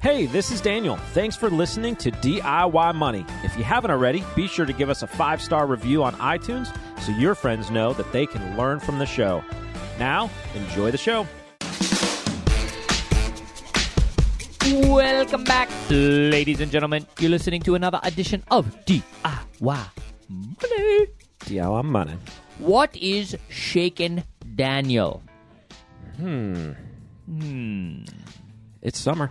Hey, this is Daniel. Thanks for listening to DIY Money. If you haven't already, be sure to give us a five star review on iTunes so your friends know that they can learn from the show. Now, enjoy the show. Welcome back, ladies and gentlemen. You're listening to another edition of DIY Money. DIY Money. What is shaking Daniel? Hmm. Hmm. It's summer.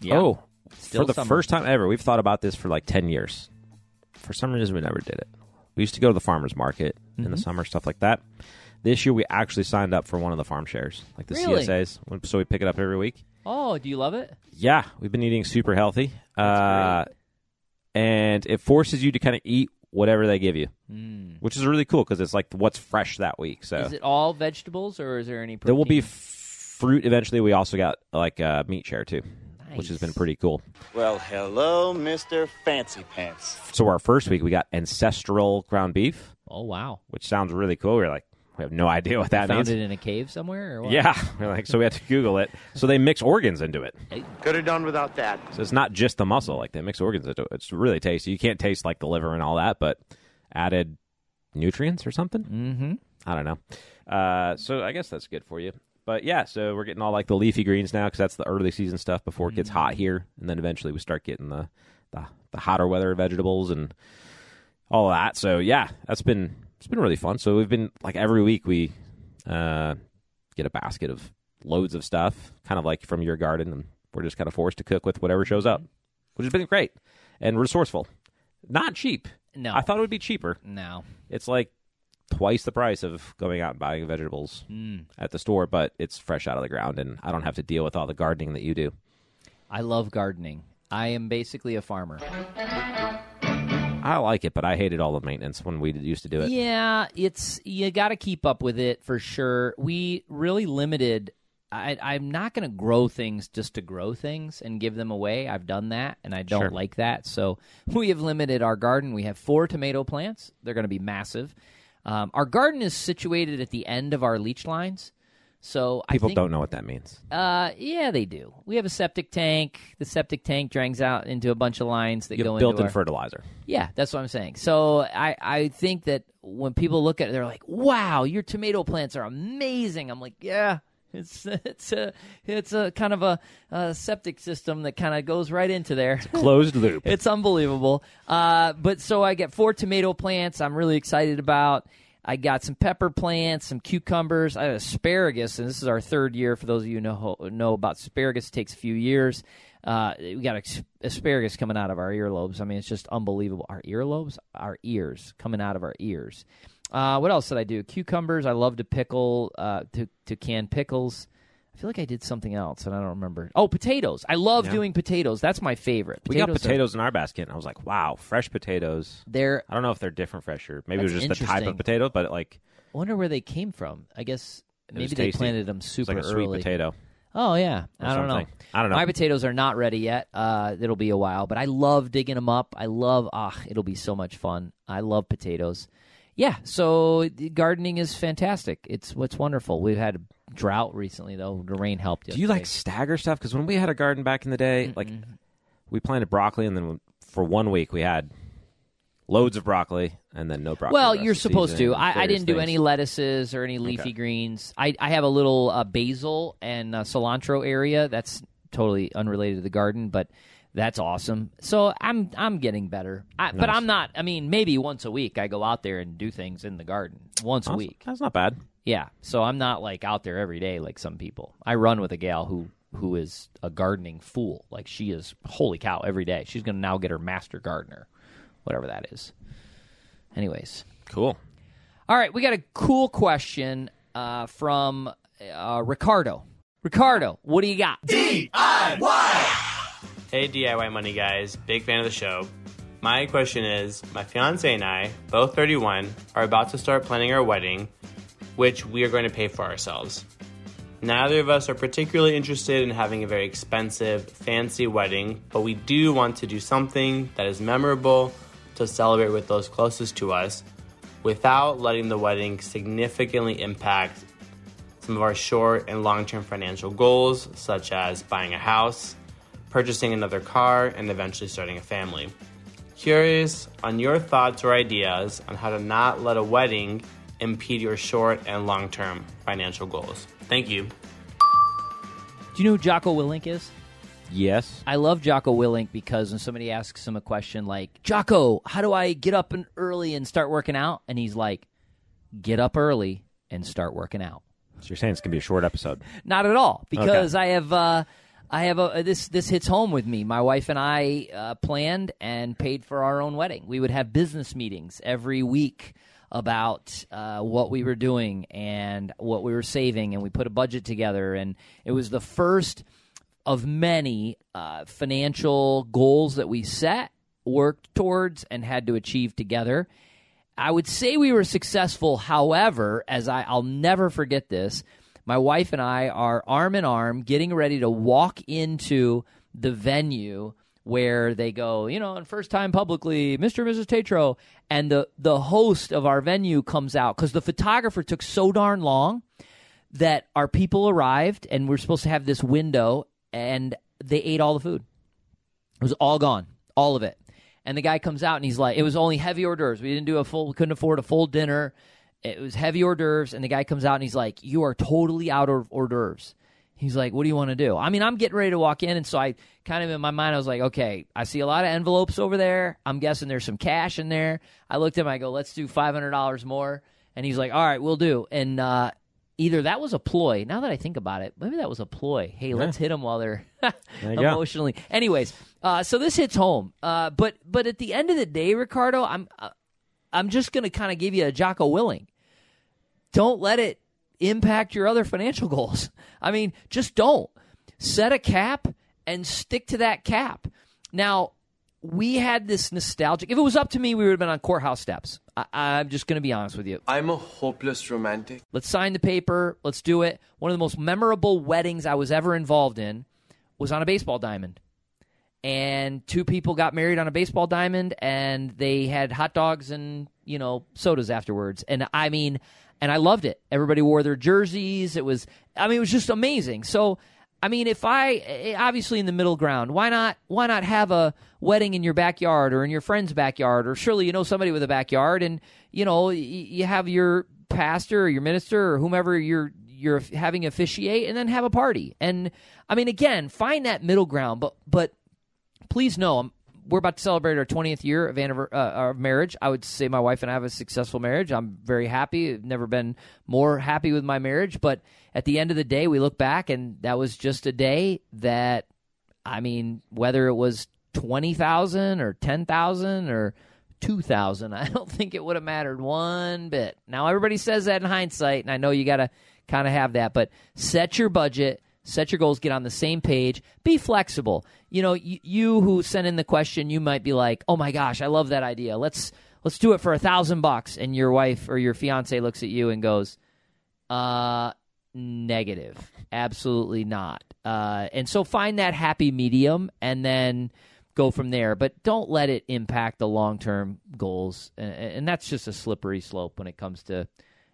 Yeah. Oh, Still for the summer. first time ever, we've thought about this for like 10 years. For some reason, we never did it. We used to go to the farmer's market in Mm-hmm. the summer, stuff like that. This year, we actually signed up for one of the farm shares, like the Really? CSAs. So we pick it up every week. Oh, do you love it? Yeah, we've been eating super healthy. Uh, and it forces you to kind of eat whatever they give you, which is really cool because it's like what's fresh that week. So Is it all vegetables or is there any protein? there will be f- fruit eventually. We also got like a meat share too, which has been pretty cool. Well, hello, Mr. Fancy Pants. So our first week we got ancestral ground beef, Oh, wow. which sounds really cool. We are like, we have no idea what that Found means. it in a cave somewhere or what? Yeah, we're like so we had to Google it. So they mix organs into it. Could have done without that. So it's not just the muscle; like they mix organs into it. It's really tasty. You can't taste like the liver and all that, but added nutrients or something. Mm-hmm. I don't know. Uh, so I guess that's good for you. But yeah, so we're getting all like the leafy greens now because that's the early season stuff before it gets hot here, and then eventually we start getting the the, the hotter weather vegetables and all of that. So yeah, that's been it's been really fun. So we've been like every week we uh, get a basket of loads of stuff, kind of like from your garden, and we're just kind of forced to cook with whatever shows up, which has been great and resourceful. Not cheap. No. I thought it would be cheaper. No. It's like twice the price of going out and buying vegetables Mm. at the store, but it's fresh out of the ground, and I don't have to deal with all the gardening that you do. I love gardening. I am basically a farmer. I like it, but I hated all the maintenance when we used to do it. Yeah, it's you got to keep up with it for sure. We really limited. I, I'm not going to grow things just to grow things and give them away. I've done that, and I don't Sure. like that. So we have limited our garden. We have four tomato plants. They're going to be massive. Um, our garden is situated at the end of our leach lines. So I People think, don't know what that means. Uh, yeah, they do. We have a septic tank. The septic tank drains out into a bunch of lines that You go built-in our, fertilizer. yeah, that's what I'm saying. So I, I think that when people look at it, they're like, "Wow, your tomato plants are amazing." I'm like, "Yeah, it's it's a it's a kind of a, a septic system that kind of goes right into there." Closed loop. it's unbelievable. Uh, but so I get four tomato plants. I'm really excited about. I got some pepper plants, some cucumbers, I have asparagus, and this is our third year. For those of you who know know about asparagus, it takes a few years. Uh, we got asparagus coming out of our earlobes. I mean, it's just unbelievable. Our earlobes, our ears coming out of our ears. Uh, what else did I do? Cucumbers. I love to pickle, uh, to to can pickles. I feel like I did something else, and I don't remember. Oh, potatoes. I love Yeah. doing potatoes. That's my favorite. we got are- potatoes in our basket, and I was like, "Wow, fresh potatoes." they're I don't know if they're different fresh or maybe it was just the type of potato, but like I wonder where they came from. I guess maybe they planted them super like a sweet early. potato. Oh yeah, I don't know. I don't know. My potatoes are not ready yet. Uh, it'll be a while, but I love digging them up. I love ah, it'll be so much fun. I love potatoes. Yeah, so gardening is fantastic. It's what's wonderful. We've had a drought recently though. The rain helped. Do you like stagger stuff? Because when we had a garden back in the day, like we planted broccoli, and then for one week we had loads of broccoli, and then no broccoli. Well, the rest you're of the supposed season, to. I, I various didn't do things. any lettuces or any leafy Okay. greens. I, I have a little uh, basil and uh, cilantro area. That's totally unrelated to the garden, but that's awesome. So I'm I'm getting better. I, But I'm not. I mean, maybe once a week I go out there and do things in the garden. Once a week. That's not bad. Yeah. So I'm not like out there every day like some people. I run with a gal who who is a gardening fool. Like she is holy cow every day. She's going to now get her master gardener, whatever that is. Anyways, Cool. all right, we got a cool question uh, from uh, Ricardo. Ricardo, what do you got? Hey, DIY Money guys, big fan of the show. My question is My fiance and I, both 31, are about to start planning our wedding, which we are going to pay for ourselves. Neither of us are particularly interested in having a very expensive, fancy wedding, but we do want to do something that is memorable to celebrate with those closest to us without letting the wedding significantly impact some of our short and long term financial goals, such as buying a house, purchasing another car, and eventually starting a family. Curious on your thoughts or ideas on how to not let a wedding impede your short and long term financial goals. Thank you. Do you know who Jocko Willink is? Yes. I love Jocko Willink because when somebody asks him a question like, Jocko, how do I get up and early and start working out? And he's like, get up early and start working out. So you're saying it's gonna be a short episode. Not at all, because I have uh, I have a this this hits home with me. My wife and I uh, planned and paid for our own wedding. We would have business meetings every week about uh, what we were doing and what we were saving, and we put a budget together. And it was the first of many uh, financial goals that we set, worked towards, and had to achieve together. I would say we were successful. However, as I, I'll never forget this, my wife and I are arm in arm getting ready to walk into the venue where they go, you know, and first time publicly, Mr. and Mrs. Tatro, and the the host of our venue comes out because the photographer took so darn long that our people arrived and we're supposed to have this window and they ate all the food. It was all gone, all of it. And the guy comes out and he's like, it was only heavy hors d'oeuvres. We didn't do a full, couldn't afford a full dinner. It was heavy hors d'oeuvres. And the guy comes out and he's like, you are totally out of hors d'oeuvres. He's like, what do you want to do? I mean, I'm getting ready to walk in. And so I kind of in my mind, I was like, okay, I see a lot of envelopes over there. I'm guessing there's some cash in there. I looked at him, I go, let's do $500 more. And he's like, all right, we'll do. And, uh, Either that was a ploy. Now that I think about it, maybe that was a ploy. Hey, let's hit them while they're you go. emotionally. Anyways, uh, so this hits home. Uh, but but at the end of the day, Ricardo, I'm uh, I'm just going to kind of give you a Jocko Willink. Don't let it impact your other financial goals. I mean, just don't set a cap and stick to that cap. Now, we had this nostalgic. If it was up to me, we would have been on courthouse steps. I, I'm just going to be honest with you. I'm a hopeless romantic. Let's sign the paper. Let's do it. One of the most memorable weddings I was ever involved in was on a baseball diamond. And two people got married on a baseball diamond and they had hot dogs and, you know, sodas afterwards. And I mean, and I loved it. Everybody wore their jerseys. It was, I mean, it was just amazing. So, I mean, if I obviously in the middle ground, why not? Why not have a wedding in your backyard or in your friend's backyard, or surely you know somebody with a backyard, and you know you have your pastor or your minister or whomever you're you're having officiate, and then have a party. And I mean, again, find that middle ground, but but please know, I'm, we're about to celebrate our 20th year of, uh, marriage. I would say my wife and I have a successful marriage. I'm very happy. I've never been more happy with my marriage. But at the end of the day, we look back and that was just a day that, I mean, whether it was 20,000 or 10,000 or 2,000, I don't think it would have mattered one bit. Now, everybody says that in hindsight, and I know you got to kind of have that, but set your budget set your goals, get on the same page, be flexible. You know, you, you who sent in the question, you might be like, "Oh my gosh, I love that idea. Let's let's do it for a thousand bucks." And your wife or your fiance looks at you and goes, "Uh, negative, absolutely not." Uh, and so find that happy medium, and then go from there. But don't let it impact the long term goals, and, and that's just a slippery slope when it comes to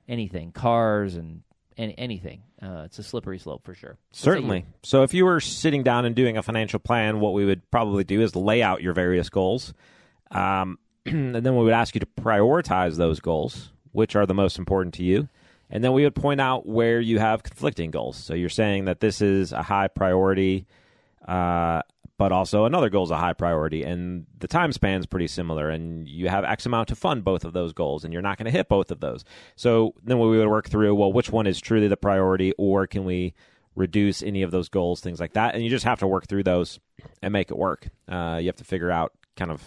anything, cars and any, anything. Uh, it's a slippery slope for sure. Certainly. So if you were sitting down and doing a financial plan, what we would probably do is lay out your various goals. Um, and then we would ask you to prioritize those goals, which are the most important to you. And then we would point out where you have conflicting goals. So you're saying that this is a high priority, uh, but also another goal is a high priority, and the time span is pretty similar, and you have X amount to fund both of those goals, and you're not going to hit both of those. So then we would work through well, which one is truly the priority, or can we reduce any of those goals, things like that, and you just have to work through those and make it work. Uh, you have to figure out kind of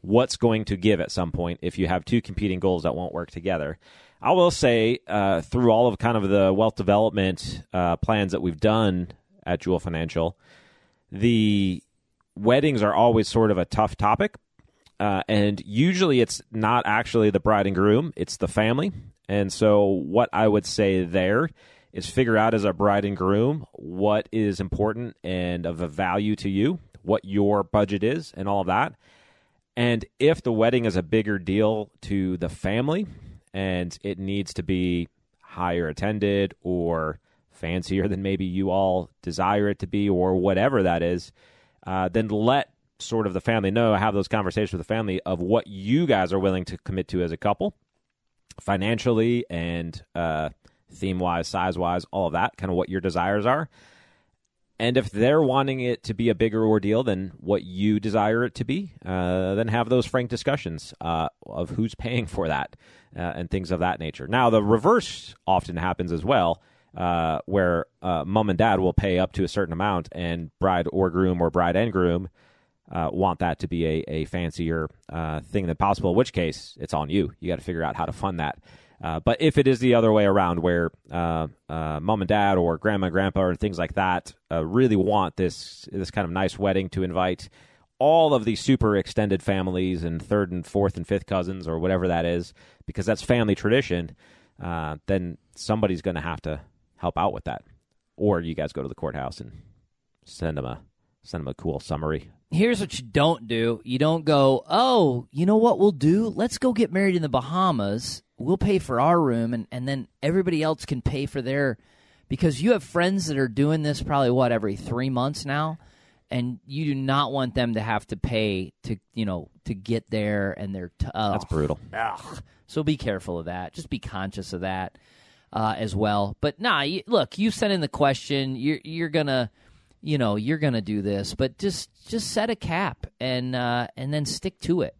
what's going to give at some point if you have two competing goals that won't work together. I will say, uh, through all of kind of the wealth development uh, plans that we've done at Joule Financial, the weddings are always sort of a tough topic. Uh, and usually it's not actually the bride and groom, it's the family. And so, what I would say there is figure out as a bride and groom what is important and of a value to you, what your budget is, and all of that. And if the wedding is a bigger deal to the family and it needs to be higher attended or fancier than maybe you all desire it to be, or whatever that is, uh, then let sort of the family know, have those conversations with the family of what you guys are willing to commit to as a couple, financially and uh, theme wise, size wise, all of that, kind of what your desires are. And if they're wanting it to be a bigger ordeal than what you desire it to be, uh, then have those frank discussions uh, of who's paying for that uh, and things of that nature. Now, the reverse often happens as well, uh, where uh, mom and dad will pay up to a certain amount, and bride or groom or bride and groom uh, want that to be a, a fancier thing than possible, in which case it's on you. You got to figure out how to fund that. Uh, but if it is the other way around, where uh, uh, mom and dad or grandma and grandpa and things like that uh, really want this this kind of nice wedding to invite all of these super extended families and third and fourth and fifth cousins or whatever that is, because that's family tradition, uh, then somebody's going to have to help out with that, or you guys go to the courthouse and send them a send them a cool summary here's what you don't do. You don't go, oh, you know what we'll do? Let's go get married in the Bahamas. We'll pay for our room, and, and then everybody else can pay for their. Because you have friends that are doing this probably, what, every three months now? And you do not want them to have to pay to, you know, to get there, and they're. T- oh, That's brutal. Ugh. So be careful of that. Just be conscious of that uh, as well. But nah, you, look, you sent in the question. You're you're gonna you know you're to do this, but just just set a cap and uh, and then stick to it.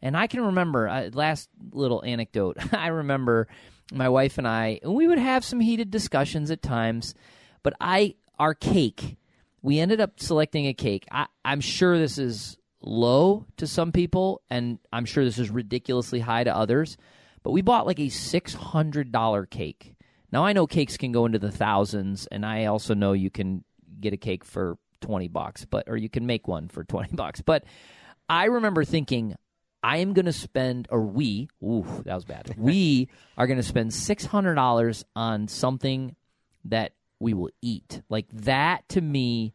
And I can remember uh, last little anecdote. I remember my wife and I, and we would have some heated discussions at times. But I, our cake, we ended up selecting a cake. I, I'm sure this is low to some people, and I'm sure this is ridiculously high to others. But we bought like a six hundred dollar cake. Now I know cakes can go into the thousands, and I also know you can get a cake for 20 bucks, but or you can make one for 20 bucks. But I remember thinking I am going to spend or we, ooh, that was bad. we are going to spend $600 on something that we will eat. Like that to me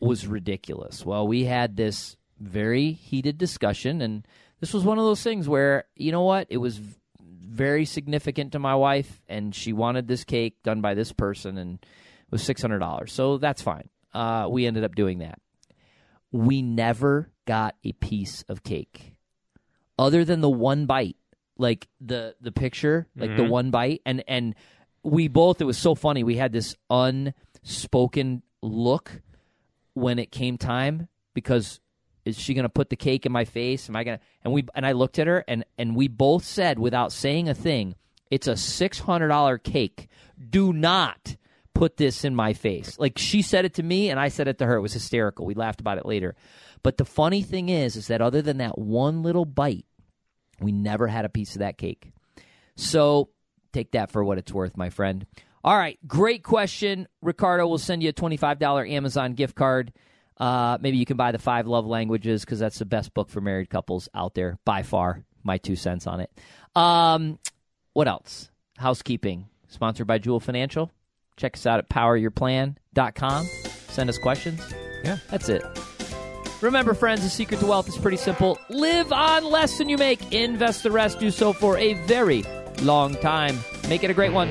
was ridiculous. Well, we had this very heated discussion and this was one of those things where, you know what? It was very significant to my wife and she wanted this cake done by this person and it was six hundred dollars. So that's fine. Uh, we ended up doing that. We never got a piece of cake, other than the one bite, like the the picture, like mm-hmm. the one bite, and and we both. It was so funny. We had this unspoken look when it came time because is she going to put the cake in my face? Am I going to? And we and I looked at her and and we both said without saying a thing, it's a six hundred dollar cake. Do not put this in my face. Like she said it to me and I said it to her. It was hysterical. We laughed about it later. But the funny thing is, is that other than that one little bite, we never had a piece of that cake. So take that for what it's worth, my friend. All right, great question. Ricardo will send you a $25 Amazon gift card. Uh, maybe you can buy the Five Love Languages because that's the best book for married couples out there by far. My two cents on it. Um, what else? Housekeeping. Sponsored by Joule Financial. Check us out at poweryourplan.com. Send us questions. Yeah. That's it. Remember, friends, the secret to wealth is pretty simple. Live on less than you make. Invest the rest. Do so for a very long time. Make it a great one.